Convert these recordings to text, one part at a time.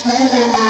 Krishna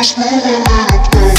Crash me like this.